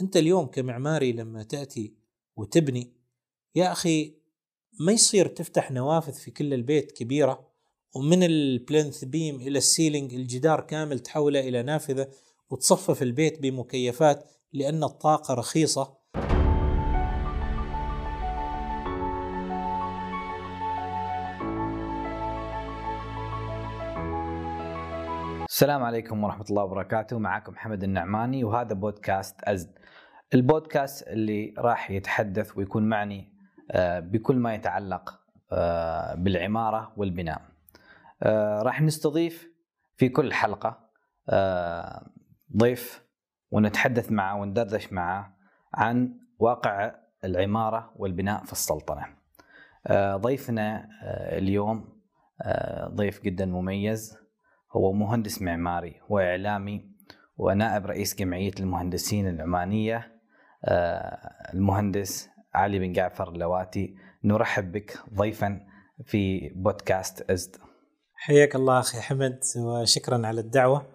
أنت اليوم كمعماري لما تأتي وتبني يا أخي ما يصير تفتح نوافذ في كل البيت كبيرة ومن البلنث بيم إلى السيلينج الجدار كامل تحوله إلى نافذة وتصفف البيت بمكيفات لأن الطاقة رخيصة؟ السلام عليكم ورحمة الله وبركاته. معكم محمد النعماني وهذا بودكاست أزد. البودكاست اللي راح يتحدث ويكون معني آه، بكل ما يتعلق آه، بالعمارة والبناء. آه، راح نستضيف في كل حلقة ضيف ونتحدث معه وندردش معه عن واقع العمارة والبناء في السلطنة. ضيفنا اليوم ضيف جدا مميز هو مهندس معماري وإعلامي ونائب رئيس جمعية المهندسين العمانية. آه، المهندس علي بن جعفر اللواتي. نرحب بك ضيفا في بودكاست أزد. حياك الله أخي حمد وشكرا على الدعوة.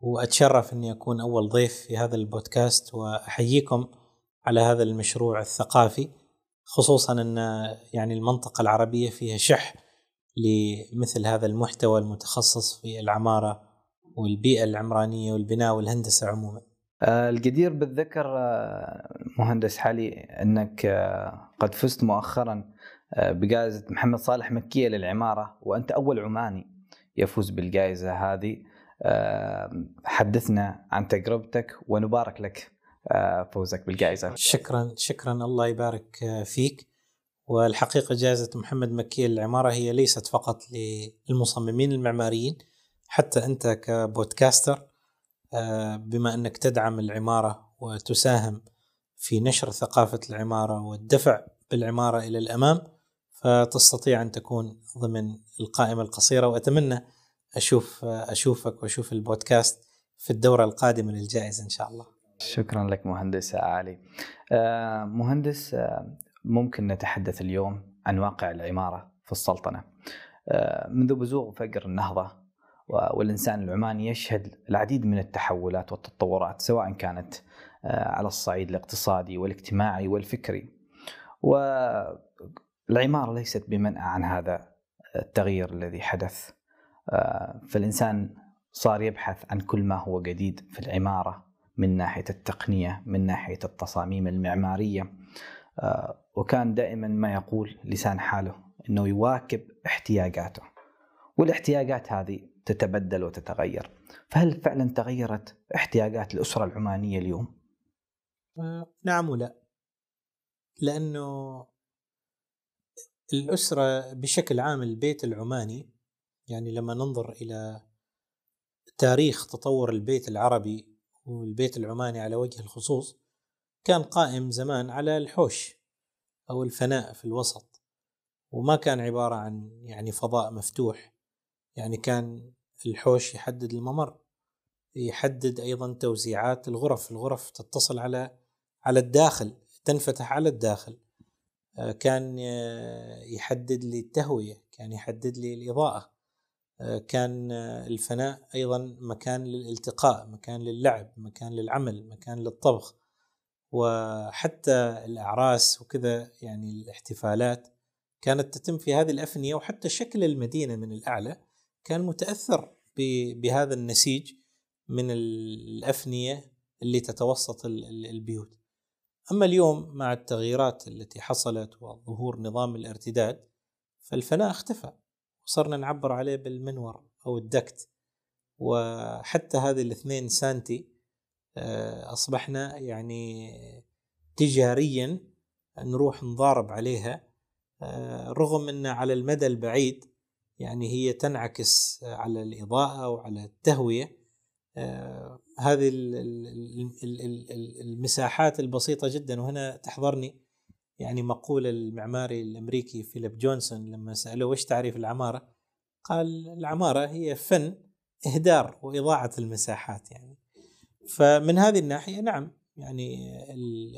وأتشرف أني أكون أول ضيف في هذا البودكاست وأحييكم على هذا المشروع الثقافي خصوصا أن يعني المنطقة العربية فيها شح لمثل هذا المحتوى المتخصص في العمارة والبيئة العمرانية والبناء والهندسة عموما. آه، الجدير بالذكر آه، مهندس حالي أنك آه، قد فزت مؤخرا بجائزة محمد صالح مكية للعمارة وأنت أول عماني يفوز بالجائزة هذه حدثنا عن تجربتك ونبارك لك فوزك بالجائزة. شكرا شكرا الله يبارك فيك. والحقيقة جائزة محمد مكي للعمارة هي ليست فقط للمصممين المعماريين حتى أنت كبودكاستر آه، بما أنك تدعم العمارة وتساهم في نشر ثقافة العمارة والدفع بالعمارة إلى الأمام فتستطيع أن تكون ضمن القائمة القصيرة وأتمنى أشوف أشوفك وأشوف البودكاست في الدورة القادمة للجائزة إن شاء الله. شكرا لك مهندس علي. آه، مهندس آه، ممكن نتحدث اليوم عن واقع العمارة في السلطنة. آه، منذ بزوغ فقر النهضة والإنسان العماني يشهد العديد من التحولات والتطورات سواء كانت آه، على الصعيد الاقتصادي والاجتماعي والفكري. والعمارة ليست بمنأى عن هذا التغيير الذي حدث. آه، فالإنسان صار يبحث عن كل ما هو جديد في العمارة من ناحية التقنية من ناحية التصاميم المعمارية. وكان دائما ما يقول لسان حاله إنه يواكب احتياجاته والاحتياجات هذه تتبدل وتتغير. فهل فعلا تغيرت احتياجات الأسرة العمانية اليوم؟ آه، نعم ولا. لأنه الأسرة بشكل عام البيت العماني يعني لما ننظر إلى تاريخ تطور البيت العربي والبيت العماني على وجه الخصوص كان قائم زمان على الحوش أو الفناء في الوسط وما كان عبارة عن يعني فضاء مفتوح يعني كان الحوش يحدد الممر يحدد أيضا توزيعات الغرف الغرف تتصل على على الداخل تنفتح على الداخل. آه، كان يحدد لي التهوية كان يحدد لي الإضاءة. آه، كان الفناء أيضا مكان للالتقاء مكان للعب مكان للعمل مكان للطبخ. وحتى الأعراس وكذا يعني الاحتفالات كانت تتم في هذه الأفنية وحتى شكل المدينة من الأعلى كان متأثر بهذا النسيج من الأفنية اللي تتوسط البيوت. أما اليوم مع التغييرات التي حصلت وظهور نظام الارتداد فالفناء اختفى وصرنا نعبر عليه بالمنور أو الدكت وحتى هذه الاثنين سانتي أصبحنا يعني تجاريا نروح نضارب عليها آه، رغم أن على المدى البعيد يعني هي تنعكس على الإضاءة وعلى التهوية آه، هذه المساحات البسيطة جدا وهنا تحضرني يعني مقولة المعماري الأمريكي فيليب جونسون لما سألوه وش تعريف العمارة؟ قال العمارة هي فن إهدار وإضاعة المساحات يعني فمن هذه الناحية نعم يعني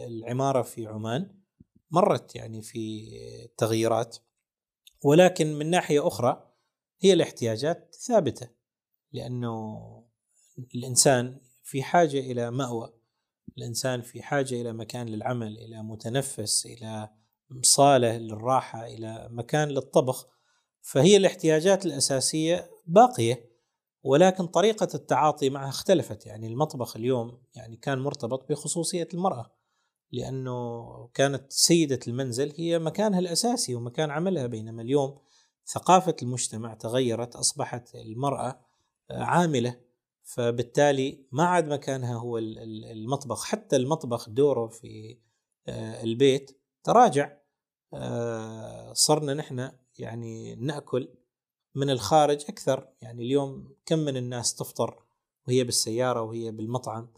العمارة في عمان مرت يعني في تغييرات ولكن من ناحية أخرى هي الاحتياجات ثابتة لأنه الإنسان في حاجة إلى مأوى الإنسان في حاجة إلى مكان للعمل إلى متنفس إلى صالة للراحة إلى مكان للطبخ فهي الاحتياجات الأساسية باقية. ولكن طريقة التعاطي معها اختلفت. يعني المطبخ اليوم يعني كان مرتبط بخصوصية المرأة لأنه كانت سيدة المنزل هي مكانها الأساسي ومكان عملها بينما اليوم ثقافة المجتمع تغيرت أصبحت المرأة عاملة. فبالتالي ما عاد مكانها هو المطبخ. حتى المطبخ دوره في آه، البيت تراجع. آه، صرنا نحن يعني نأكل من الخارج أكثر. يعني اليوم كم من الناس تفطر وهي بالسيارة وهي بالمطعم؟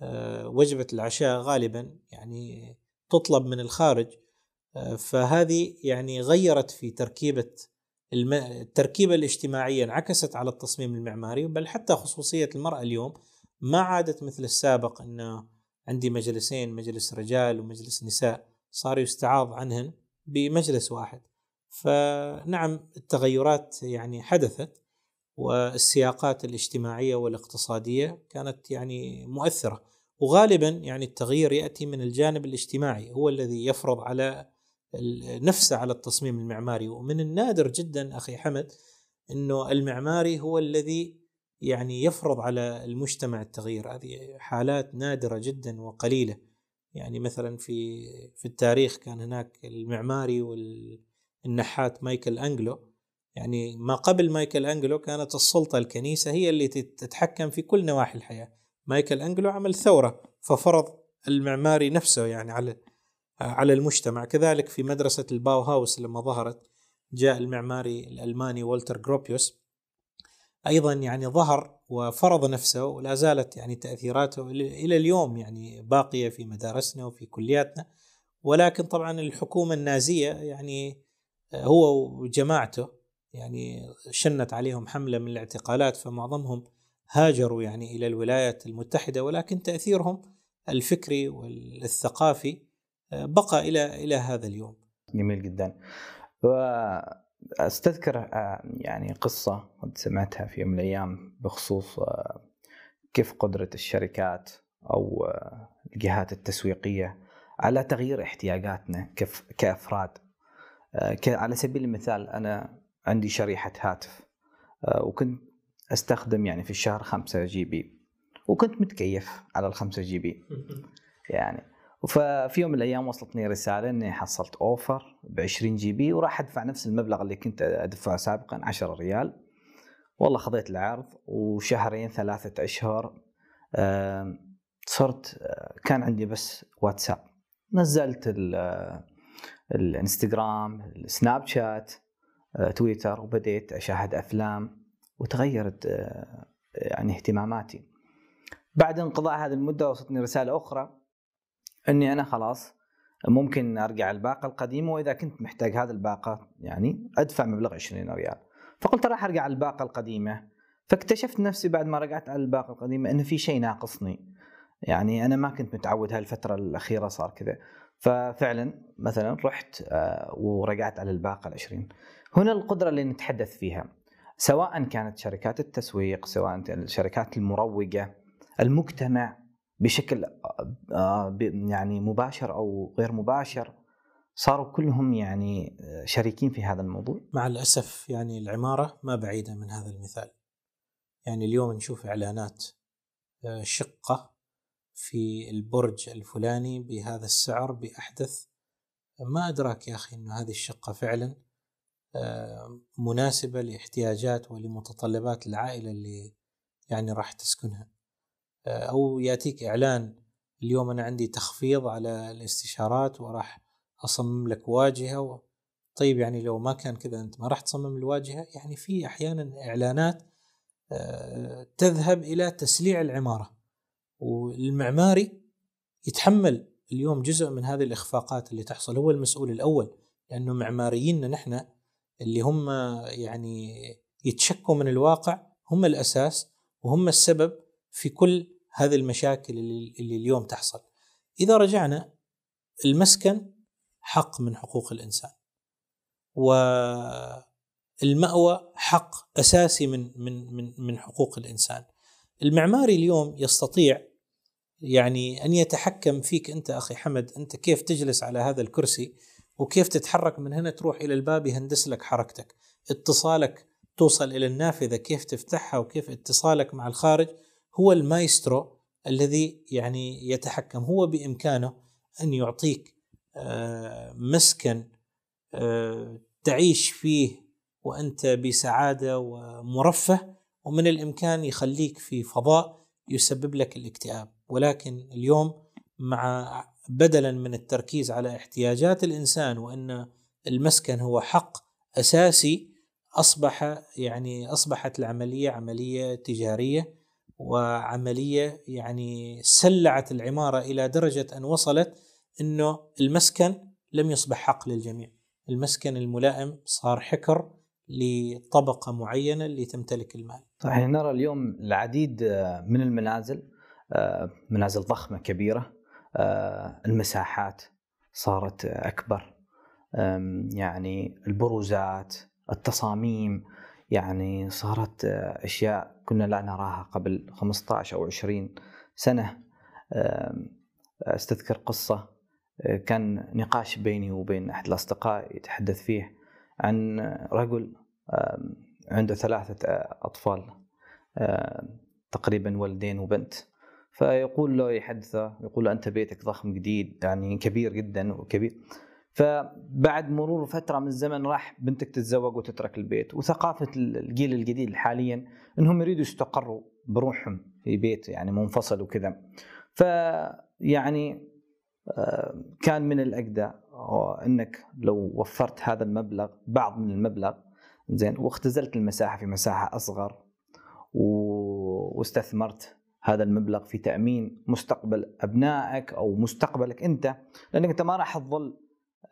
آه، وجبة العشاء غالبا يعني تطلب من الخارج. فهذه يعني غيرت في تركيبة التركيبة الاجتماعية انعكست على التصميم المعماري بل حتى خصوصية المرأة اليوم. ما عادت مثل السابق أنه عندي مجلسين مجلس رجال ومجلس نساء صار يستعاض عنهن بمجلس واحد. فنعم التغيرات يعني حدثت والسياقات الاجتماعية والاقتصادية كانت يعني مؤثرة. وغالبا يعني التغيير يأتي من الجانب الاجتماعي هو الذي يفرض على نفسه على التصميم المعماري. ومن النادر جدا أخي حمد إنه المعماري هو الذي يعني يفرض على المجتمع التغيير. هذه حالات نادرة جدا وقليلة. يعني مثلا في في التاريخ كان هناك المعماري والنحات مايكل أنجلو. يعني ما قبل مايكل أنجلو كانت السلطة الكنيسة هي اللي تتحكم في كل نواحي الحياة. مايكل أنجلو عمل ثورة ففرض المعماري نفسه يعني على على المجتمع. كذلك في مدرسة الباوهاوس لما ظهرت جاء المعماري الألماني والتر جروبيوس. أيضا يعني ظهر وفرض نفسه ولا زالت يعني تأثيراته إلى اليوم يعني باقية في مدارسنا وفي كلياتنا. ولكن طبعا الحكومة النازية يعني هو وجماعته يعني شنت عليهم حملة من الاعتقالات فمعظمهم هاجروا يعني إلى الولايات المتحدة ولكن تأثيرهم الفكري والثقافي بقى إلى إلى هذا اليوم. جميل جدا. واستذكر آه، يعني قصة كنت سمعتها في يوم من الأيام بخصوص آه، كيف قدرة الشركات أو آه، الجهات التسويقية على تغيير احتياجاتنا كأفراد. على سبيل المثال أنا عندي شريحة هاتف وكنت أستخدم يعني في الشهر 5 GB وكنت متكيف على ال 5 GB يعني ففي يوم من الأيام وصلتني رسالة إني حصلت offer ب 20 GB وراح أدفع نفس المبلغ اللي كنت أدفعه سابقا 10 ريال. والله خذيت العرض وشهرين ثلاثة أشهر صرت كان عندي بس واتساب. نزلت الانستغرام السناب شات تويتر وبديت أشاهد أفلام وتغيرت يعني اهتماماتي. بعد انقضاء هذه المدة وصلتني رسالة أخرى إني أنا خلاص ممكن أرجع الباقة القديمة وإذا كنت محتاج هذه الباقة يعني أدفع مبلغ 20 ريال. فقلت راح أرجع الباقة القديمة. فاكتشفت نفسي بعد ما رجعت على الباقة القديمة إن في شيء ناقصني. يعني أنا ما كنت متعود هالفترة الأخيرة صار كذا. ففعلا مثلا رحت آه، ورجعت على الباقة العشرين. هنا القدرة اللي نتحدث فيها سواء كانت شركات التسويق سواء الشركات المروجه المجتمع بشكل آه، يعني مباشر أو غير مباشر صاروا كلهم يعني آه، شريكين في هذا الموضوع. مع الأسف يعني العمارة ما بعيدة من هذا المثال. يعني اليوم نشوف إعلانات آه، شقة في البرج الفلاني بهذا السعر بأحدث ما أدراك يا أخي إنه هذه الشقة فعلا مناسبة لإحتياجات ولمتطلبات العائلة اللي يعني راح تسكنها. أو يأتيك إعلان اليوم أنا عندي تخفيض على الاستشارات وراح أصمم لك واجهة و... طيب يعني لو ما كان كذا أنت ما راح تصمم الواجهة؟ يعني في أحيانا إعلانات آه، تذهب إلى تسليع العمارة والمعماري يتحمل اليوم جزء من هذه الإخفاقات اللي تحصل هو المسؤول الأول لأنه معمارييننا نحن اللي هم يعني يتشكوا من الواقع هم الأساس وهم السبب في كل هذه المشاكل اللي, اللي اليوم تحصل. إذا رجعنا المسكن حق من حقوق الإنسان والمأوى حق أساسي من من من من حقوق الإنسان. المعماري اليوم يستطيع يعني أن يتحكم فيك أنت أخي حمد أنت كيف تجلس على هذا الكرسي وكيف تتحرك من هنا تروح إلى الباب يهندس لك حركتك. اتصالك توصل إلى النافذة كيف تفتحها وكيف اتصالك مع الخارج هو المايسترو الذي يعني يتحكم. هو بإمكانه أن يعطيك آه، مسكن آه، تعيش فيه وأنت بسعادة ومرفه ومن الإمكان يخليك في فضاء يسبب لك الاكتئاب. ولكن اليوم مع بدلا من التركيز على احتياجات الإنسان وأن المسكن هو حق أساسي أصبح يعني أصبحت العملية عملية تجارية وعملية يعني سلعت العمارة إلى درجة أن وصلت إنه المسكن لم يصبح حق للجميع المسكن الملائم صار حكر لطبقة معينة اللي تمتلك المال. صحيح نرى اليوم العديد من المنازل منازل ضخمة كبيرة. المساحات صارت أكبر. يعني البروزات التصاميم يعني صارت أشياء كنا لا نراها قبل 15 أو 20 سنة. أستذكر قصة كان نقاش بيني وبين أحد الأصدقاء يتحدث فيه عن رجل عنده ثلاثة أطفال. تقريبا ولدين وبنت. فيقول له يحدثه يقول له أنت بيتك ضخم جديد يعني كبير جدا وكبير. فبعد مرور فترة من الزمن راح بنتك تتزوج وتترك البيت وثقافة الجيل الجديد حاليا إنهم يريدوا يستقروا بروحهم في بيت يعني منفصل وكذا. فيعني آه، كان من الاجدى إنك لو وفرت هذا المبلغ بعض من المبلغ زين واختزلت المساحة في مساحة أصغر واستثمرت هذا المبلغ في تأمين مستقبل أبنائك أو مستقبلك أنت لأنك أنت ما راح تظل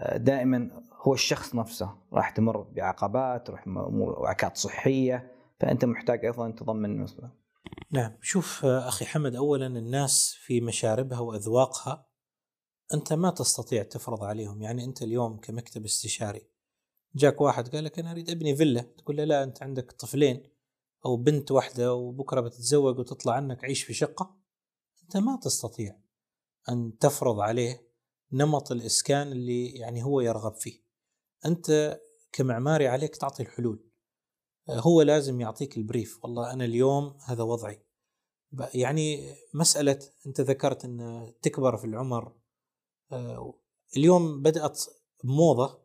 آه، دائما هو الشخص نفسه راح تمر بعقبات راح وعكات صحية فأنت محتاج أيضا تضمن نسبه. نعم. شوف آه، أخي حمد اولا الناس في مشاربها وأذواقها أنت ما تستطيع تفرض عليهم. يعني أنت اليوم كمكتب استشاري جاك واحد قال لك أنا أريد أبني فيلا تقول له لا أنت عندك طفلين. أو بنت واحدة وبكرة بتتزوج وتطلع عنك عيش في شقة أنت ما تستطيع أن تفرض عليه نمط الإسكان اللي يعني هو يرغب فيه. أنت كمعماري عليك تعطي الحلول. هو لازم يعطيك البريف. والله أنا اليوم هذا وضعي. يعني مسألة أنت ذكرت إن تكبر في العمر آه، اليوم بدأت موضة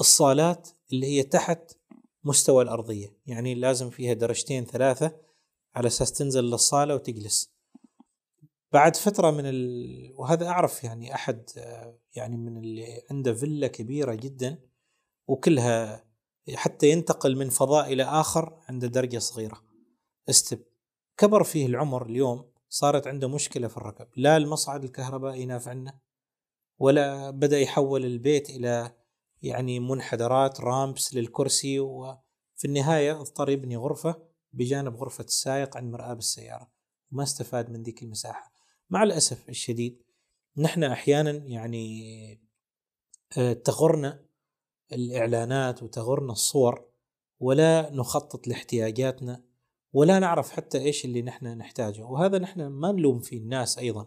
الصالات اللي هي تحت مستوى الأرضية. يعني لازم فيها درجتين ثلاثة على أساس تنزل للصالة وتجلس. بعد فترة من ال... وهذا أعرف يعني أحد يعني من اللي عنده فيلا كبيرة جدا وكلها حتى ينتقل من فضاء إلى آخر عنده درجة صغيرة. استب. كبر فيه العمر اليوم صارت عنده مشكلة في الركب. لا المصعد الكهربائي نافعنا ولا بدأ يحول البيت إلى يعني منحدرات رامبس للكرسي وفي النهاية اضطر يبني غرفة بجانب غرفة السائق عند مرآة السيارة وما استفاد من ذيك المساحة. مع الأسف الشديد نحن أحيانا يعني آه، تغرنا الإعلانات وتغرنا الصور ولا نخطط لاحتياجاتنا ولا نعرف حتى إيش اللي نحن نحتاجه وهذا نحن ما نلوم فيه الناس أيضا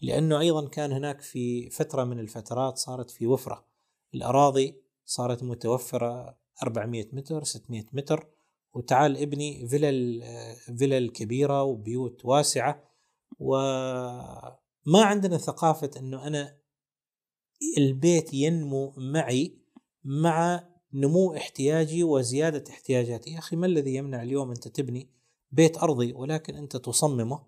لأنه أيضا كان هناك في فترة من الفترات صارت في وفرة. الأراضي صارت متوفرة 400 متر 600 متر. وتعال ابني فيلل فيلل كبيرة وبيوت واسعة. وما عندنا ثقافة أنه أنا البيت ينمو معي مع نمو احتياجي وزيادة احتياجاتي. يا أخي ما الذي يمنع اليوم أنت تبني بيت أرضي ولكن أنت تصممه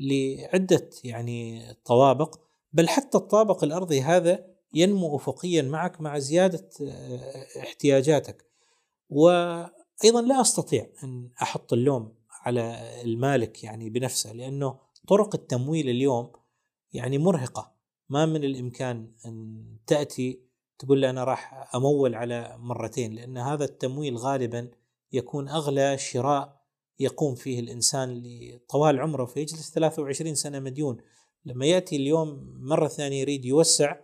لعدة يعني طوابق. بل حتى الطابق الأرضي هذا ينمو أفقيا معك مع زيادة آه، احتياجاتك. وأيضا لا أستطيع أن أحط اللوم على المالك يعني بنفسه لأنه طرق التمويل اليوم يعني مرهقة. ما من الإمكان أن تأتي تقول لي أنا راح أمول على مرتين لأن هذا التمويل غالبا يكون أغلى شراء يقوم فيه الإنسان لطوال عمره فيجلس 23 سنة مديون. لما يأتي اليوم مرة ثانية يريد يوسع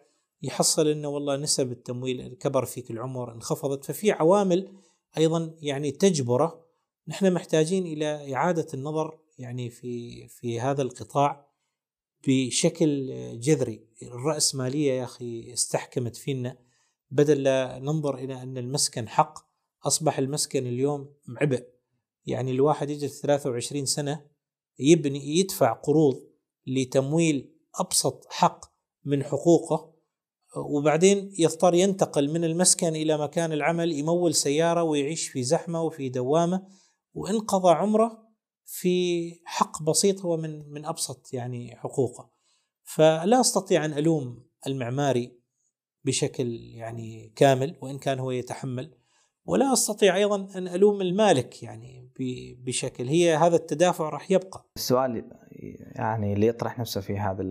يحصل إنه والله نسب التمويل كبر فيك العمر انخفضت. ففي عوامل أيضا يعني تجبره. نحن محتاجين إلى إعادة النظر يعني في في هذا القطاع بشكل جذري. الرأسمالية يا أخي استحكمت فينا. بدل لا ننظر إلى أن المسكن حق أصبح المسكن اليوم عبء. يعني الواحد يجلس 23 سنة يبني يدفع قروض لتمويل أبسط حق من حقوقه. وبعدين يضطر ينتقل من المسكن إلى مكان العمل يمول سيارة ويعيش في زحمة وفي دوامة وانقضى عمرة في حق بسيط هو من من أبسط يعني حقوقه. فلا أستطيع أن ألوم المعماري بشكل يعني كامل وإن كان هو يتحمل ولا أستطيع أيضا أن ألوم المالك يعني بشكل هي هذا التدافع راح يبقى. السؤال يعني اللي يطرح نفسه في هذا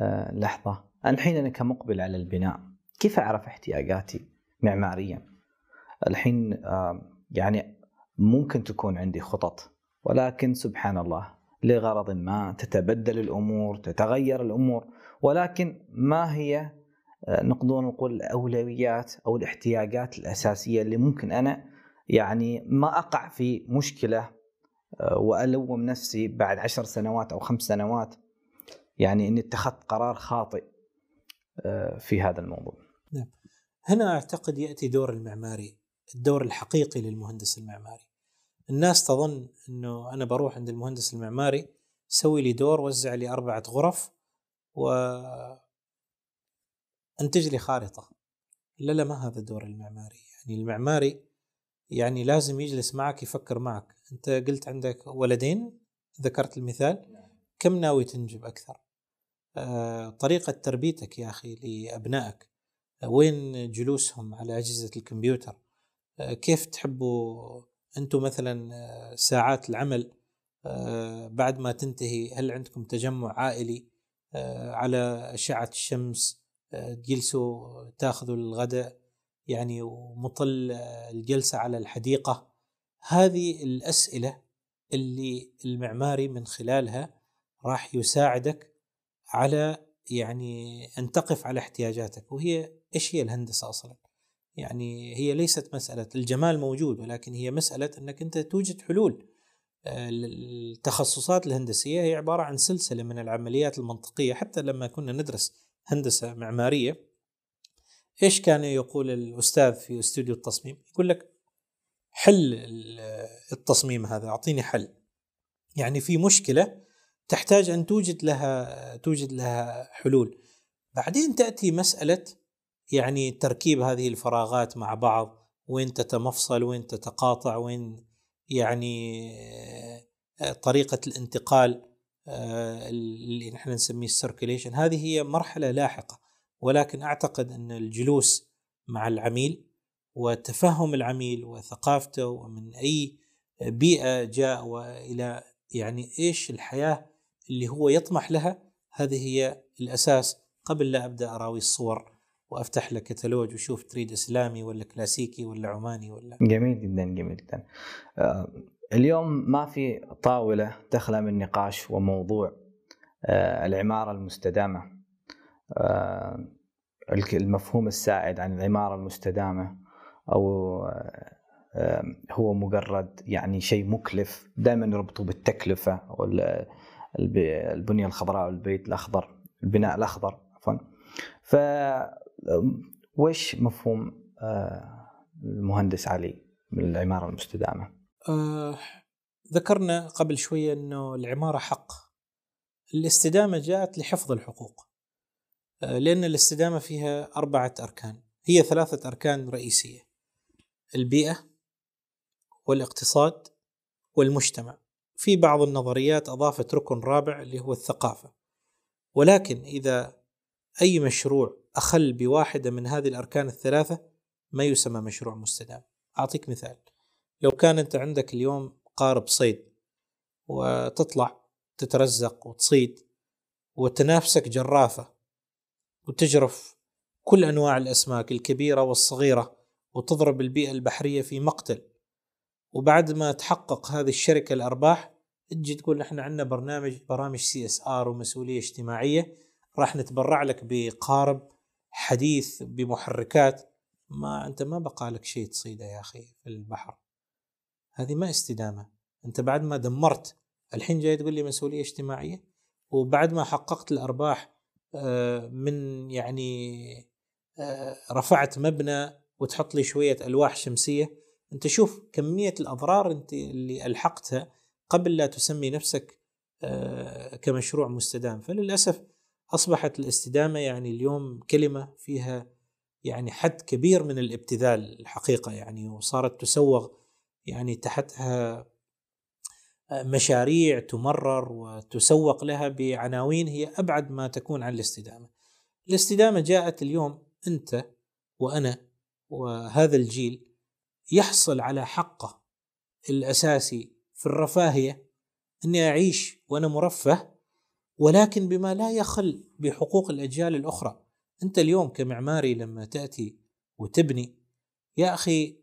اللحظة الحين أنا كمقبل على البناء كيف أعرف احتياجاتي معماريا؟ الحين يعني ممكن تكون عندي خطط ولكن سبحان الله لغرض ما تتبدل الأمور تتغير الأمور ولكن ما هي آه، نقدر نقول الأولويات أو الاحتياجات الأساسية اللي ممكن أنا يعني ما أقع في مشكلة آه، وألوم نفسي بعد عشر سنوات أو خمس سنوات يعني إني اتخذت قرار خاطئ في هذا الموضوع. نعم. هنا أعتقد يأتي دور المعماري، الدور الحقيقي للمهندس المعماري. الناس تظن إنه أنا بروح عند المهندس المعماري سوي لي دور وزع لي أربعة غرف و أنتج لي خارطة لا لا ما هذا دور المعماري يعني المعماري يعني لازم يجلس معك يفكر معك أنت قلت عندك ولدين ذكرت المثال كم ناوي تنجب أكثر آه، طريقة تربيتك يا أخي لأبنائك. وين جلوسهم على أجهزة الكمبيوتر؟ آه، كيف تحبوا أنتم مثلا آه، ساعات العمل؟ آه، بعد ما تنتهي هل عندكم تجمع عائلي؟ آه، على أشعة الشمس تجلسوا تاخذوا الغداء يعني ومطل الجلسة على الحديقة؟ هذه الأسئلة اللي المعماري من خلالها راح يساعدك على يعني أن تقف على احتياجاتك وهي إيش هي الهندسة أصلا؟ يعني هي ليست مسألة الجمال موجود ولكن هي مسألة أنك أنت توجد حلول. آه، التخصصات الهندسية هي عبارة عن سلسلة من العمليات المنطقية. حتى لما كنا ندرس هندسة معمارية إيش كان يقول الأستاذ في استوديو التصميم؟ يقول لك حل التصميم هذا أعطيني حل. يعني في مشكلة تحتاج أن توجد لها توجد لها حلول. بعدين تأتي مسألة يعني تركيب هذه الفراغات مع بعض وين تتمفصل وين تتقاطع وين يعني آه، طريقة الانتقال آه، اللي نحن نسميه السيركيليشن هذه هي مرحلة لاحقة ولكن أعتقد أن الجلوس مع العميل وتفهم العميل وثقافته ومن أي بيئة جاء وإلى يعني إيش الحياة اللي هو يطمح لها هذه هي الأساس قبل لا أبدأ أراوي الصور وأفتح لك كتالوج وشوف تريد إسلامي ولا كلاسيكي ولا عماني ولا. جميل جدا جميل جدا. آه، اليوم ما في طاولة تخلى من نقاش وموضوع آه، العمارة المستدامة. آه، المفهوم السائد عن العمارة المستدامة أو هو مجرد يعني شيء مكلف دائما يربطوا بالتكلفة البنية الخضراء والبيت الأخضر البناء الأخضر عفوا. ف وش مفهوم آه، المهندس علي من العمارة المستدامة؟ آه ذكرنا قبل شوية أنه العمارة حق. الاستدامة جاءت لحفظ الحقوق. آه لأن الاستدامة فيها أربعة أركان. هي ثلاثة أركان رئيسية. البيئة والاقتصاد والمجتمع. في بعض النظريات أضافت ركن رابع اللي هو الثقافة. ولكن إذا أي مشروع أخل بواحدة من هذه الأركان الثلاثة ما يسمى مشروع مستدام. أعطيك مثال. لو كان أنت عندك اليوم قارب صيد وتطلع تترزق وتصيد وتنافسك جرافة وتجرف كل أنواع الأسماك الكبيرة والصغيرة وتضرب البيئة البحرية في مقتل وبعد ما تحقق هذه الشركة الأرباح تجي تقول نحن عندنا برنامج برامج CSR ومسؤولية اجتماعية. راح نتبرع لك بقارب حديث بمحركات. ما أنت ما بقى لك شيء تصيده يا أخي في البحر. هذه ما استدامة. أنت بعد ما دمرت الحين جاي تقول لي مسؤولية اجتماعية؟ وبعد ما حققت الأرباح آه، من يعني آه، رفعت مبنى وتحط لي شوية ألواح شمسية أنت شوف كمية الأضرار أنت اللي ألحقتها قبل لا تسمي نفسك آه، كمشروع مستدام فللأسف أصبحت الاستدامة يعني اليوم كلمة فيها يعني حد كبير من الابتذال الحقيقة يعني وصارت تسوغ يعني تحتها مشاريع تمرر وتسوق لها بعناوين هي أبعد ما تكون عن الاستدامة. الاستدامة جاءت اليوم أنت وأنا وهذا الجيل يحصل على حقه الأساسي في الرفاهية أني أعيش وأنا مرفه ولكن بما لا يخل بحقوق الأجيال الأخرى. أنت اليوم كمعماري لما تأتي وتبني يا أخي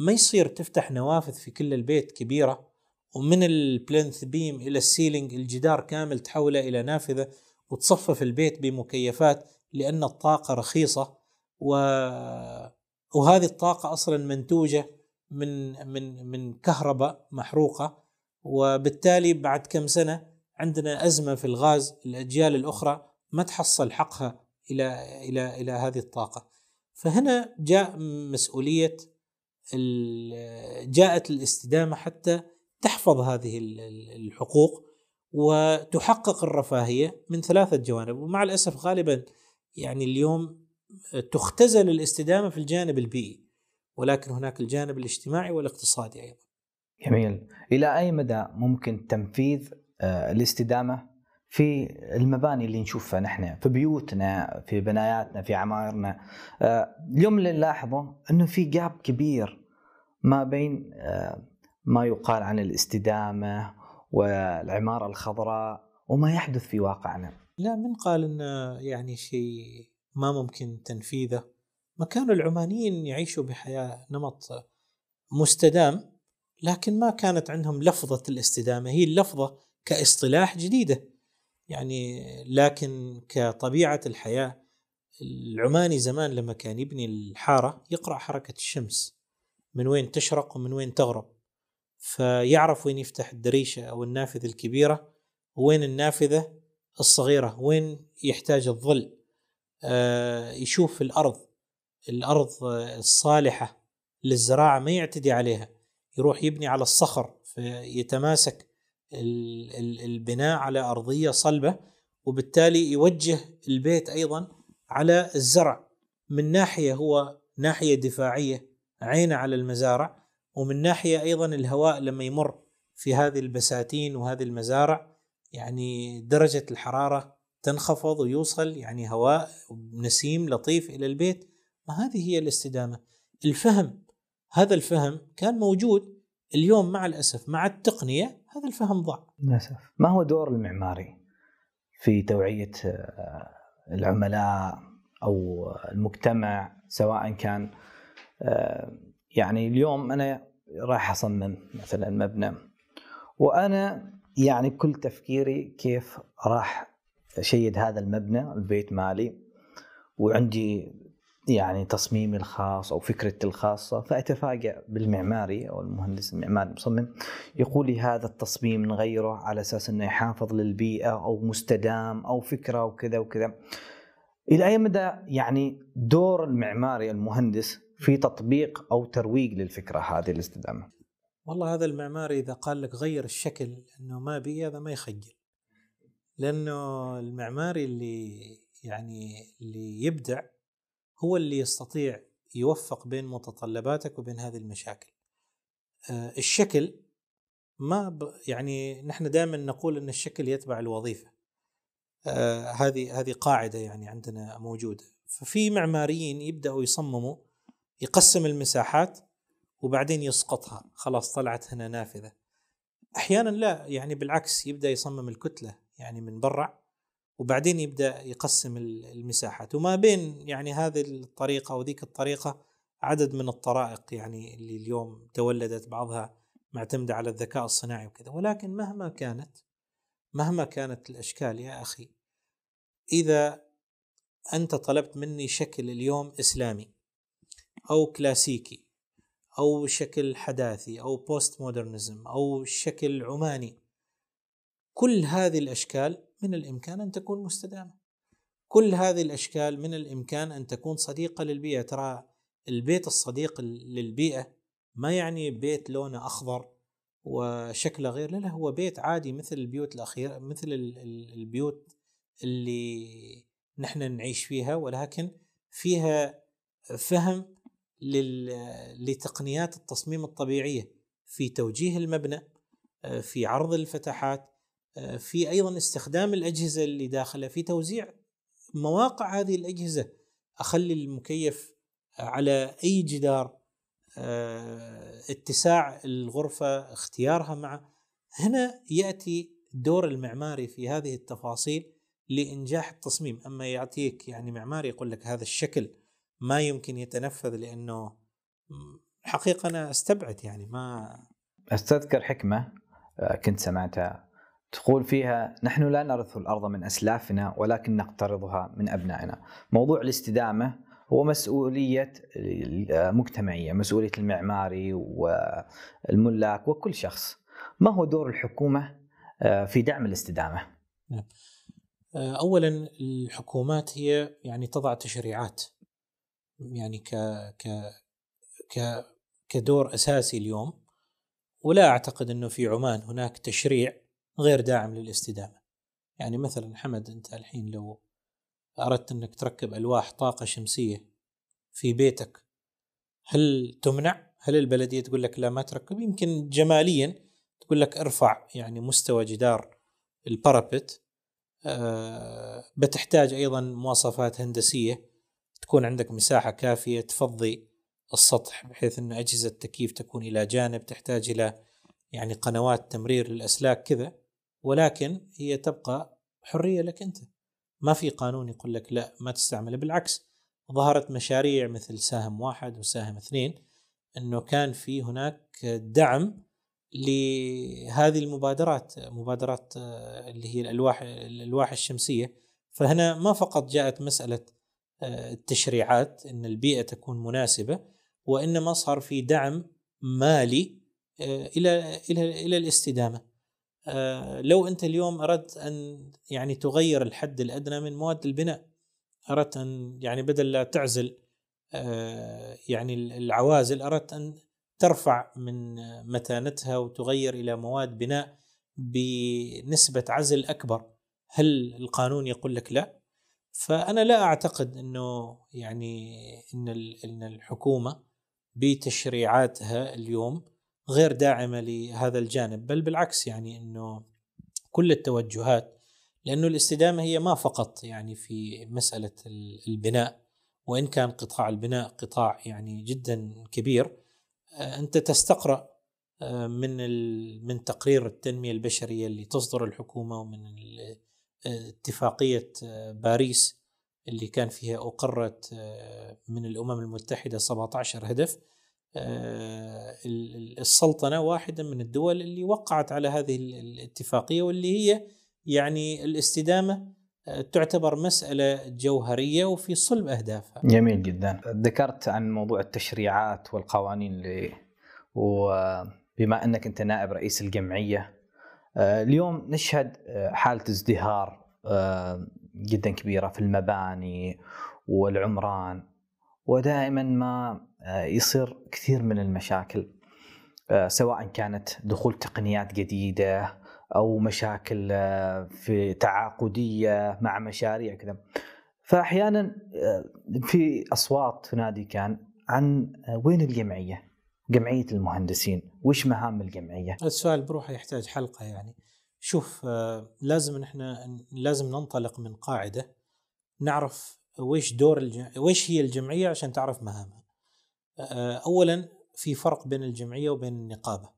ما يصير تفتح نوافذ في كل البيت كبيرة ومن البلينث بيم إلى السيلينج الجدار كامل تحوله إلى نافذة وتصفف البيت بمكيفات لأن الطاقة رخيصة و وهذه الطاقة أصلا منتوجة من من من كهرباء محروقة وبالتالي بعد كم سنة عندنا أزمة في الغاز الأجيال الأخرى ما تحصل حقها إلى إلى إلى هذه الطاقة. فهنا جاء مسؤولية جاءت الاستدامة حتى تحفظ هذه الحقوق وتحقق الرفاهية من ثلاثة جوانب. ومع الأسف غالبا يعني اليوم تختزل الاستدامة في الجانب البيئي ولكن هناك الجانب الاجتماعي والاقتصادي أيضا. جميل، إلى أي مدى ممكن تنفيذ آه، الاستدامة في المباني اللي نشوفها نحن في بيوتنا في بناياتنا في عمايرنا آه، اليوم اللي نلاحظه إنه في جاب كبير ما بين آه، ما يقال عن الاستدامة والعمارة الخضراء وما يحدث في واقعنا. لا من قال إنه يعني شيء ما ممكن تنفيذه. ما كانوا العمانيين يعيشوا بحياة نمط مستدام لكن ما كانت عندهم لفظة الاستدامة هي اللفظة كاصطلاح جديدة. يعني لكن كطبيعة الحياة العماني زمان لما كان يبني الحارة يقرأ حركة الشمس من وين تشرق ومن وين تغرب. فيعرف وين يفتح الدريشة أو النافذة الكبيرة وين النافذة الصغيرة وين يحتاج الظل. يشوف الأرض الأرض الصالحة للزراعة ما يعتدي عليها. يروح يبني على الصخر فيتماسك البناء على أرضية صلبة وبالتالي يوجه البيت أيضا على الزرع. من ناحية هو ناحية دفاعية عينه على المزارع ومن ناحية أيضا الهواء لما يمر في هذه البساتين وهذه المزارع يعني درجة الحرارة تنخفض ويوصل يعني هواء نسيم لطيف إلى البيت. ما هذه هي الاستدامة. الفهم هذا الفهم كان موجود اليوم مع الأسف مع التقنية هذا الفهم ضاع. للأسف. ما هو دور المعماري في توعية آه، العملاء أو المجتمع سواء كان آه، يعني اليوم أنا راح أصمم مثلا مبنى وأنا يعني كل تفكيري كيف راح أشيد هذا المبنى البيت مالي وعندي يعني تصميمي الخاص أو فكرتي الخاصة فاتفاجئ بالمعماري أو المهندس المعماري المصمم يقول لي هذا التصميم نغيره على أساس إنه يحافظ للبيئة أو مستدام أو فكرة وكذا وكذا. إلى أي مدى يعني دور المعماري المهندس في تطبيق أو ترويج للفكرة هذه الاستدامة؟ والله هذا المعماري إذا قال لك غير الشكل إنه ما بي هذا ما يخجل. لأنه المعماري اللي يعني اللي يبدع هو اللي يستطيع يوفق بين متطلباتك وبين هذه المشاكل. آه، الشكل ما ب يعني نحن دائما نقول إن الشكل يتبع الوظيفة. آه، هذه هذه قاعدة يعني عندنا موجودة. ففي معماريين يبدأوا يصمموا يقسم المساحات وبعدين يسقطها خلاص طلعت هنا نافذة أحيانا لا يعني بالعكس يبدأ يصمم الكتلة يعني من برا وبعدين يبدأ يقسم المساحات. وما بين يعني هذه الطريقة وذيك الطريقة عدد من الطرائق يعني اللي اليوم تولدت بعضها معتمدة على الذكاء الصناعي وكذا. ولكن مهما كانت مهما كانت الأشكال يا أخي إذا أنت طلبت مني شكل اليوم إسلامي أو كلاسيكي أو شكل حداثي أو بوست مودرنزم أو شكل عماني كل هذه الأشكال من الإمكان أن تكون مستدامة. كل هذه الأشكال من الإمكان أن تكون صديقة للبيئة، ترى البيت الصديق للبيئة ما يعني بيت لونه أخضر وشكله غير لا لا هو بيت عادي مثل البيوت الاخيره مثل البيوت اللي نحن نعيش فيها ولكن فيها فهم لتقنيات التصميم الطبيعية في توجيه المبنى في عرض الفتحات في أيضا استخدام الأجهزة اللي داخلة في توزيع مواقع هذه الأجهزة. أخلي المكيف على أي جدار اتساع الغرفة اختيارها مع. هنا يأتي دور المعماري في هذه التفاصيل لإنجاح التصميم. أما يعطيك يعني معماري يقول لك هذا الشكل ما يمكن يتنفذ لأنه حقيقة أنا أستبعد يعني ما استذكر حكمه آه، كنت سمعتها. تقول فيها نحن لا نرث الأرض من أسلافنا ولكن نقترضها من أبنائنا. موضوع الاستدامة هو مسؤولية آه، مجتمعيه مسؤولية المعماري والملاك وكل شخص. ما هو دور الحكومة آه، في دعم الاستدامة؟ نعم. اولا الحكومات هي يعني تضع تشريعات. يعني ك ك ك كدور أساسي اليوم. ولا أعتقد إنه في عمان هناك تشريع غير داعم للاستدامة. يعني مثلا حمد أنت الحين لو أردت أنك تركب ألواح طاقة شمسية في بيتك هل تمنع؟ هل البلدية تقول لك لا ما تركب؟ يمكن جماليا تقول لك ارفع يعني مستوى جدار البارابت أه بتحتاج أيضا مواصفات هندسية تكون عندك مساحة كافية تفضي السطح بحيث أن أجهزة التكييف تكون إلى جانب تحتاج إلى يعني قنوات تمرير للاسلاك كذا ولكن هي تبقى حرية لك أنت. ما في قانون يقول لك لا ما تستعمله بالعكس ظهرت مشاريع مثل ساهم واحد وساهم اثنين إنه كان في هناك دعم لهذه المبادرات مبادرات آه، اللي هي الألواح الألواح الشمسية. فهنا ما فقط جاءت مسألة آه، التشريعات إن البيئة تكون مناسبة وإنما صار في دعم مالي آه، إلى إلى إلى الاستدامة. آه، لو أنت اليوم أردت أن يعني تغير الحد الأدنى من مواد البناء أردت أن يعني بدل لا تعزل يعني العوازل أردت أن ترفع من متانتها وتغير إلى مواد بناء بنسبة عزل أكبر هل القانون يقول لك لا؟ فأنا لا أعتقد إنه يعني إن إن الحكومة بتشريعاتها اليوم غير داعمة لهذا الجانب بل بالعكس يعني إنه كل التوجهات لأنه الاستدامة هي ما فقط يعني في مسألة البناء وإن كان قطاع البناء قطاع يعني جدا كبير آه، أنت تستقرأ آه، من من تقرير التنمية البشرية اللي تصدر الحكومة ومن آه، باريس اللي كان فيها أقرت آه، من الأمم المتحدة 17 هدف. آه، السلطنة واحدة من الدول اللي وقعت على هذه الاتفاقية واللي هي يعني الاستدامة تعتبر مسألة جوهرية وفي صلب أهدافها. جميل جدا. ذكرت عن موضوع التشريعات والقوانين اللي وبما أنك أنت نائب رئيس الجمعية آه، اليوم نشهد آه، حالة ازدهار آه، جدا كبيرة في المباني والعمران ودائما ما يصير كثير من المشاكل سواء كانت دخول تقنيات جديدة أو مشاكل في تعاقدية مع مشاريع كذا. فأحيانا في أصوات تنادي كان عن وين الجمعية؟ جمعية المهندسين. وش مهام الجمعية؟ السؤال بروحه يحتاج حلقة يعني. شوف آه، لازم نحن لازم ننطلق من قاعدة نعرف وش دور الجم... وش هي الجمعية عشان تعرف مهامها. آه، اولا في فرق بين الجمعية وبين النقابة.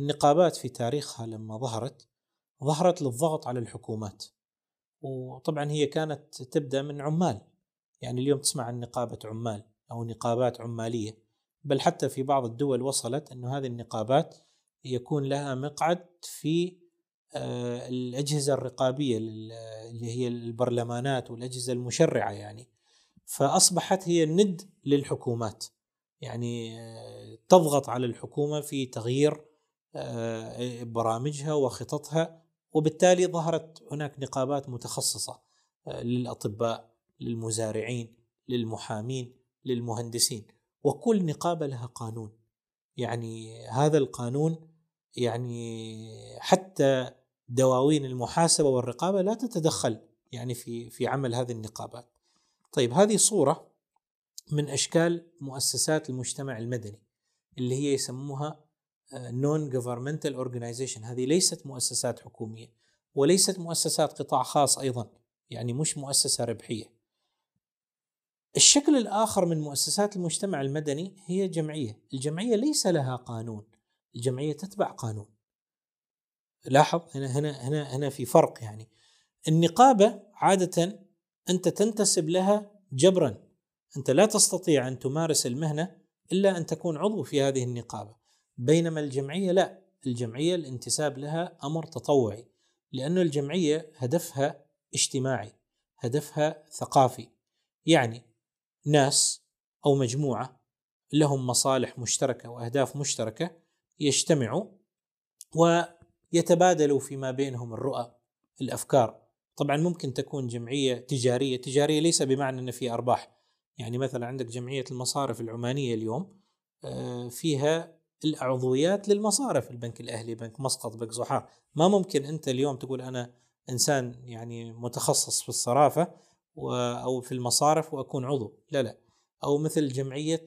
النقابات في تاريخها لما ظهرت ظهرت للضغط على الحكومات. وطبعا هي كانت تبدأ من عمال. يعني اليوم تسمع عن نقابة عمال أو نقابات عمالية. بل حتى في بعض الدول وصلت أن هذه النقابات يكون لها مقعد في آه، الأجهزة الرقابية اللي هي البرلمانات والأجهزة المشرعة يعني. فأصبحت هي الند للحكومات. يعني تضغط على الحكومة في تغيير آه، برامجها وخططها وبالتالي ظهرت هناك نقابات متخصصة آه، للأطباء للمزارعين للمحامين للمهندسين وكل نقابة لها قانون يعني هذا القانون يعني حتى دواوين المحاسبة والرقابة لا تتدخل يعني في في عمل هذه النقابات. طيب هذه صورة من أشكال مؤسسات المجتمع المدني اللي هي يسموها non-governmental organization هذه ليست مؤسسات حكومية وليست مؤسسات قطاع خاص أيضا يعني مش مؤسسة ربحية. الشكل الآخر من مؤسسات المجتمع المدني هي جمعية، الجمعية ليس لها قانون، الجمعية تتبع قانون. لاحظ هنا هنا هنا هنا في فرق يعني النقابة عادة أنت تنتسب لها جبرا أنت لا تستطيع أن تمارس المهنة إلا أن تكون عضو في هذه النقابة. بينما الجمعية لا الجمعية الانتساب لها أمر تطوعي لأن الجمعية هدفها اجتماعي هدفها ثقافي. يعني ناس أو مجموعة لهم مصالح مشتركة وأهداف مشتركة يجتمعوا ويتبادلوا فيما بينهم الرؤى الأفكار. طبعا ممكن تكون جمعية تجارية تجارية ليس بمعنى أن في أرباح. يعني مثلا عندك جمعية المصارف العمانية اليوم آه، فيها العضويات للمصارف البنك الأهلي بنك مسقط بنك زحار. ما ممكن أنت اليوم تقول أنا إنسان يعني متخصص في الصرافة أو في المصارف وأكون عضو. لا لا. أو مثل جمعية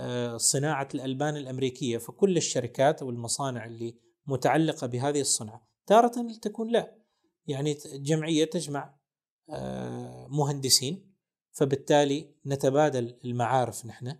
آه، صناعة الألبان الأمريكية. فكل الشركات أو المصانع اللي متعلقة بهذه الصنعة تارة تكون لا. يعني جمعية تجمع آه، مهندسين فبالتالي نتبادل المعارف نحن.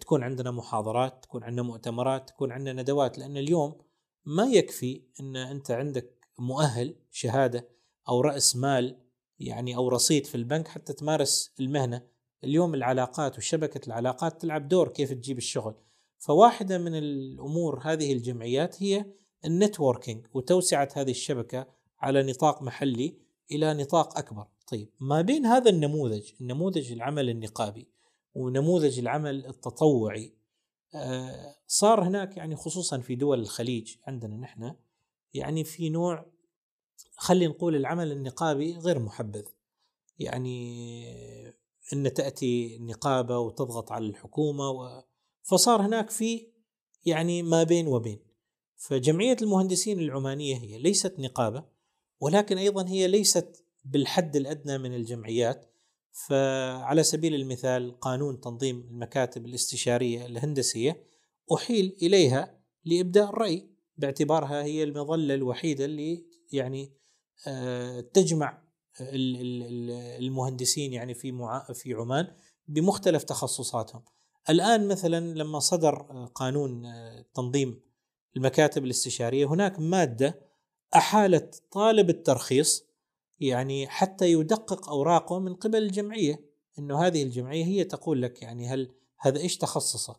تكون عندنا محاضرات تكون عندنا مؤتمرات تكون عندنا ندوات لأن اليوم ما يكفي إن أنت عندك مؤهل شهادة أو رأس مال يعني أو رصيد في البنك حتى تمارس المهنة. اليوم العلاقات وشبكة العلاقات تلعب دور كيف تجيب الشغل. فواحدة من الأمور هذه الجمعيات هي النتوركينج وتوسعة هذه الشبكة على نطاق محلي إلى نطاق أكبر. طيب ما بين هذا النموذج النموذج العمل النقابي ونموذج العمل التطوعي آه، صار هناك يعني خصوصا في دول الخليج عندنا نحن يعني في نوع خلينا نقول العمل النقابي غير محبذ. يعني إن تأتي نقابة وتضغط على الحكومة و فصار هناك في يعني ما بين وبين. فجمعية المهندسين العمانية هي ليست نقابة ولكن أيضا هي ليست بالحد الأدنى من الجمعيات فعلى سبيل المثال قانون تنظيم المكاتب الاستشارية الهندسية أحيل إليها لإبداء الرأي باعتبارها هي المظلة الوحيدة اللي يعني آه، تجمع المهندسين يعني في في عمان بمختلف تخصصاتهم. الآن مثلا لما صدر قانون آه، تنظيم المكاتب الاستشارية هناك مادة أحالت طالب الترخيص يعني حتى يدقق أوراقه من قبل الجمعية إنه هذه الجمعية هي تقول لك يعني هل هذا إيش تخصصه؟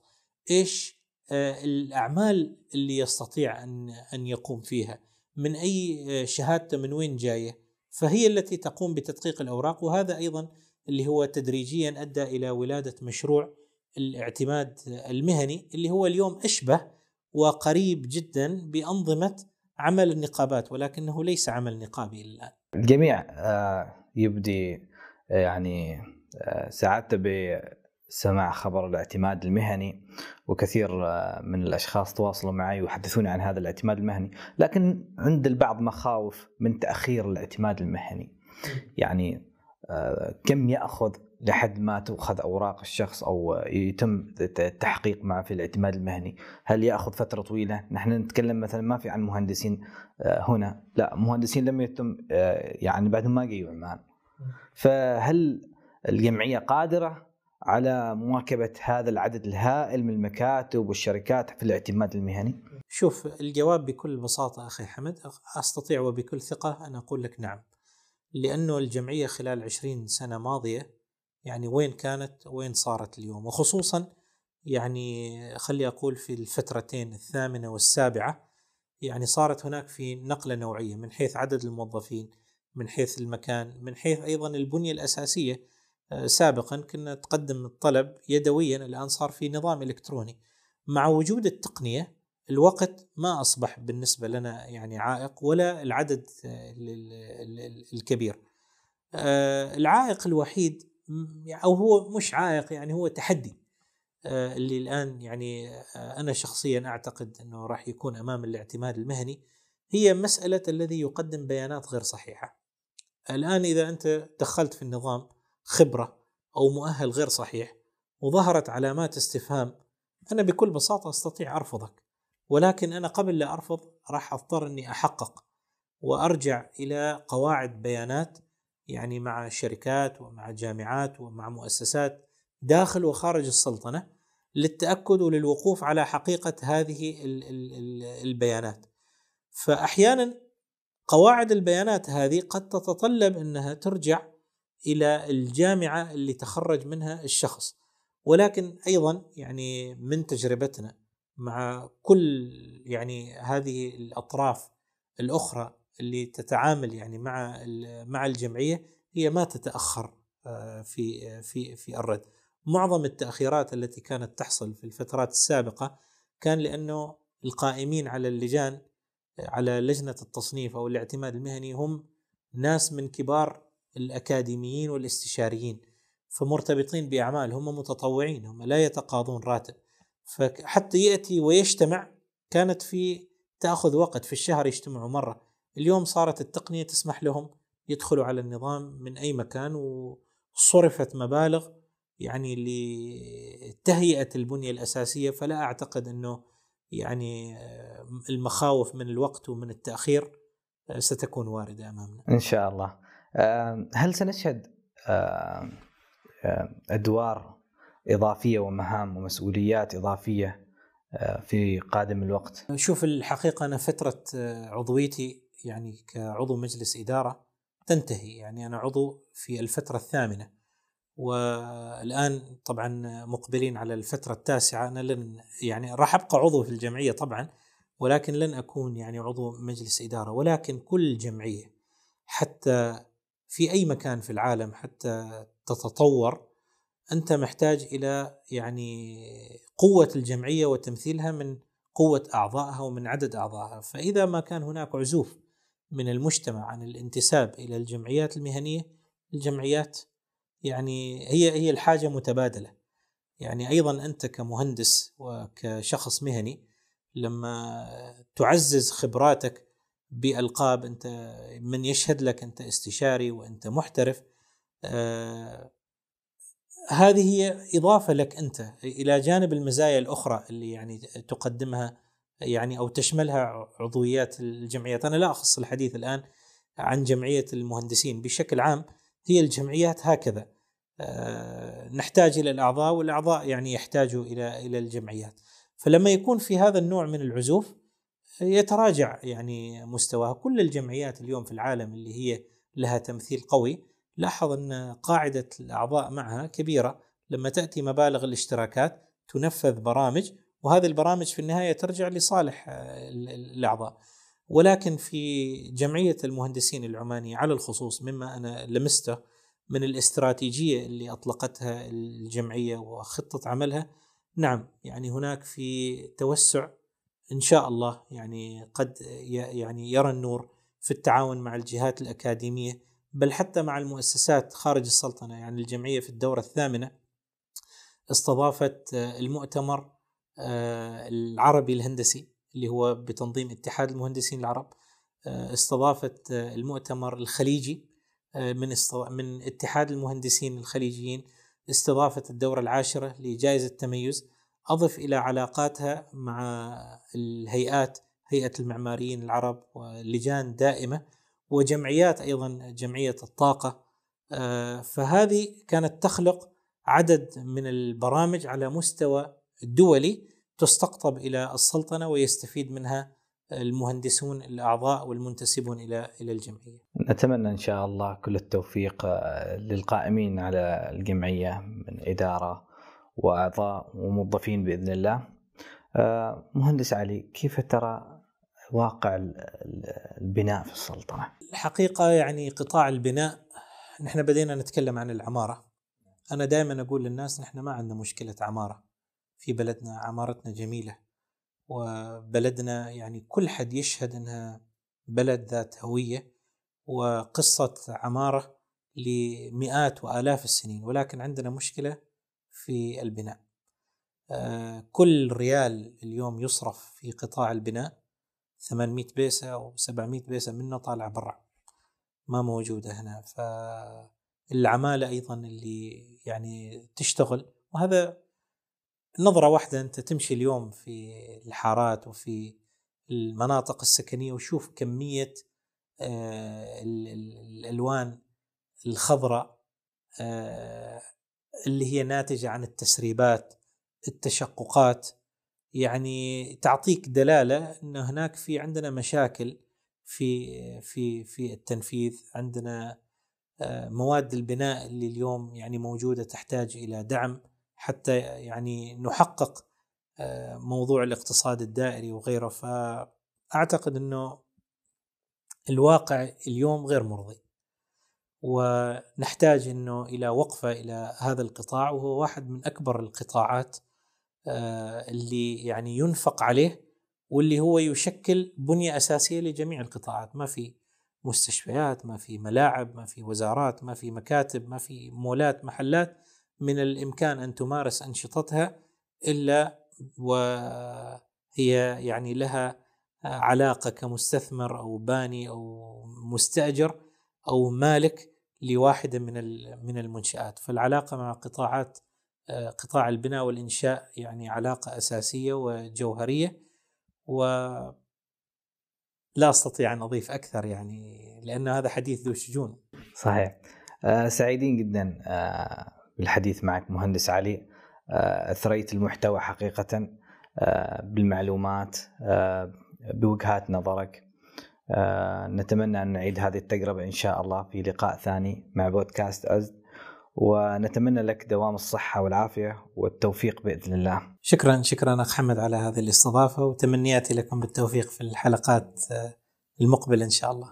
إيش آه، الأعمال اللي يستطيع أن أن يقوم فيها؟ من أي آه، شهادته من وين جاية؟ فهي التي تقوم بتدقيق الأوراق وهذا أيضا اللي هو تدريجيا أدى إلى ولادة مشروع الاعتماد المهني اللي هو اليوم أشبه وقريب جدا بأنظمة عمل النقابات ولكنه ليس عمل نقابي الآن. الجميع آه، يبدي آه، يعني آه، سعادته بسماع خبر الاعتماد المهني وكثير من الأشخاص تواصلوا معي ويحدثوني عن هذا الاعتماد المهني، لكن عند البعض مخاوف من تأخير الاعتماد المهني. يعني كم يأخذ لحد ما تؤخذ أوراق الشخص أو يتم التحقيق معه في الاعتماد المهني، هل يأخذ فترة طويلة؟ نحن نتكلم مثلا ما في عن مهندسين آه، هنا، لا مهندسين لم يتم آه، يعني بعدهم ما جايوا عمان. فهل الجمعية قادرة على مواكبة هذا العدد الهائل من المكاتب والشركات في الاعتماد المهني؟ شوف الجواب بكل بساطة أخي حمد أستطيع وبكل ثقة أن أقول لك نعم. لأنه الجمعية خلال 20 سنة ماضية يعني وين كانت وين صارت اليوم. وخصوصا يعني خلي أقول في الفترتين الثامنة والسابعة يعني صارت هناك في نقلة نوعية من حيث عدد الموظفين من حيث المكان من حيث أيضا البنية الأساسية. آه، سابقا كنا تقدم الطلب يدويا الآن صار في نظام إلكتروني. مع وجود التقنية الوقت ما أصبح بالنسبة لنا يعني عائق ولا العدد الكبير. آه، العائق الوحيد أو هو مش عائق يعني هو تحدي اللي الان يعني أنا شخصيا اعتقد انه راح يكون امام الاعتماد المهني هي مساله الذي يقدم بيانات غير صحيحه. الان اذا انت دخلت في النظام خبره أو مؤهل غير صحيح وظهرت علامات استفهام أنا بكل بساطه استطيع ارفضك ولكن أنا قبل لا ارفض راح اضطر اني احقق وارجع إلى قواعد بيانات يعني مع شركات ومع جامعات ومع مؤسسات داخل وخارج السلطنة للتأكد وللوقوف على حقيقة هذه البيانات. فاحيانا قواعد البيانات هذه قد تتطلب إنها ترجع إلى الجامعة اللي تخرج منها الشخص. ولكن أيضا يعني من تجربتنا مع كل يعني هذه الأطراف الأخرى اللي تتعامل يعني مع مع الجمعية هي ما تتأخر آه، في في في الرد. معظم التأخيرات التي كانت تحصل في الفترات السابقة كان لأنه القائمين على اللجان على لجنة التصنيف أو الاعتماد المهني هم ناس من كبار الأكاديميين والاستشاريين فمرتبطين بأعمال هم متطوعين هم لا يتقاضون راتب فحتى يأتي ويجتمع كانت في تأخذ وقت في الشهر يجتمعوا مرة اليوم صارت التقنية تسمح لهم يدخلوا على النظام من أي مكان وصرفت مبالغ يعني لتهيئة البنية الأساسية فلا أعتقد إنه يعني المخاوف من الوقت ومن التأخير ستكون واردة أمامنا. إن شاء الله. هل سنشهد أدوار إضافية ومهام ومسؤوليات إضافية في قادم الوقت؟ شوف الحقيقة أنا فترة عضويتي يعني كعضو مجلس إدارة تنتهي. يعني أنا عضو في الفترة الثامنة. والآن طبعا مقبلين على الفترة التاسعة. أنا لن يعني راح أبقى عضو في الجمعية طبعا ولكن لن أكون يعني عضو مجلس إدارة ولكن كل جمعية حتى في أي مكان في العالم حتى تتطور أنت محتاج إلى يعني قوة الجمعية وتمثيلها من قوة أعضائها ومن عدد أعضائها، فإذا ما كان هناك عزوف من المجتمع عن الانتساب إلى الجمعيات المهنية، الجمعيات يعني هي هي الحاجة متبادلة. يعني أيضا أنت كمهندس وكشخص مهني لما تعزز خبراتك بألقاب أنت من يشهد لك أنت استشاري وأنت محترف آه هذه هي إضافة لك أنت إلى جانب المزايا الأخرى اللي يعني تقدمها يعني أو تشملها عضويات الجمعيات، أنا لا أخص الحديث الآن عن جمعية المهندسين. بشكل عام هي الجمعيات هكذا. آه، نحتاج إلى الأعضاء والأعضاء يعني يحتاجوا إلى إلى الجمعيات. فلما يكون في هذا النوع من العزوف يتراجع يعني مستواها، كل الجمعيات اليوم في العالم اللي هي لها تمثيل قوي لاحظ أن قاعدة الأعضاء معها كبيرة. لما تأتي مبالغ الاشتراكات تنفذ برامج وهذه البرامج في النهاية ترجع لصالح آه، الأعضاء. ولكن في جمعية المهندسين العمانية على الخصوص مما أنا لمسته من الاستراتيجية اللي أطلقتها الجمعية وخطة عملها نعم يعني هناك في توسع إن شاء الله يعني قد يعني يرى النور في التعاون مع الجهات الأكاديمية بل حتى مع المؤسسات خارج السلطنة يعني الجمعية في الدورة الثامنة استضافت آه، المؤتمر العربي الهندسي اللي هو بتنظيم اتحاد المهندسين العرب. آه، استضافت المؤتمر الخليجي من من اتحاد المهندسين الخليجيين. استضافت الدورة العاشرة لجائزة التميز أضف إلى علاقاتها مع الهيئات هيئة المعماريين العرب ولجان دائمة وجمعيات أيضا جمعية الطاقة. آه، فهذه كانت تخلق عدد من البرامج على مستوى الدولي تستقطب إلى السلطنة ويستفيد منها المهندسون الأعضاء والمنتسبون إلى إلى الجمعية. نتمنى إن شاء الله كل التوفيق آه، للقائمين على الجمعية من إدارة وأعضاء وموظفين بإذن الله. آه، مهندس علي كيف ترى واقع البناء في السلطنة الحقيقة يعني قطاع البناء نحن بدينا نتكلم عن العمارة أنا دائما أقول للناس نحن ما عندنا مشكلة عمارة في بلدنا عمارتنا جميلة وبلدنا يعني كل حد يشهد إنها بلد ذات هوية وقصة عمارة لمئات وآلاف السنين ولكن عندنا مشكلة في البناء. آه، كل ريال اليوم يصرف في قطاع البناء 800 بيسة أو 700 بيسة منه طالعة برا ما موجودة هنا فالعمالة أيضا اللي يعني تشتغل وهذا نظرة واحدة أنت تمشي اليوم في الحارات وفي المناطق السكنية وشوف كمية آه، الألوان الخضراء آه، اللي هي ناتجة عن التسريبات التشققات. يعني تعطيك دلالة إن هناك في عندنا مشاكل في في في التنفيذ. عندنا آه، مواد البناء اللي اليوم يعني موجودة تحتاج إلى دعم. حتى يعني نحقق آه، موضوع الاقتصاد الدائري وغيره. فأعتقد إنه الواقع اليوم غير مرضي ونحتاج إنه إلى وقفة إلى هذا القطاع وهو واحد من أكبر القطاعات آه، اللي يعني ينفق عليه واللي هو يشكل بنية أساسية لجميع القطاعات. ما في مستشفيات ما في ملاعب ما في وزارات ما في مكاتب ما في مولات محلات. من الإمكان أن تمارس أنشطتها إلا وهي يعني لها علاقة كمستثمر أو باني أو مستأجر أو مالك لواحدة من من المنشآت. فالعلاقة مع قطاعات آه، قطاع البناء والإنشاء يعني علاقة أساسية وجوهرية و لا أستطيع أن أضيف أكثر يعني لأن هذا حديث ذو شجون. صحيح. آه سعيدين جدا. آه بالحديث معك مهندس علي. آه أثريت المحتوى حقيقة آه بالمعلومات آه بوجهات نظرك. نتمنى أن نعيد هذه التجربة إن شاء الله في لقاء ثاني مع بودكاست أزد. ونتمنى لك دوام الصحة والعافية والتوفيق بإذن الله. شكرا شكرا أخ حمد على هذه الاستضافة وتمنياتي لكم بالتوفيق في الحلقات المقبلة إن شاء الله.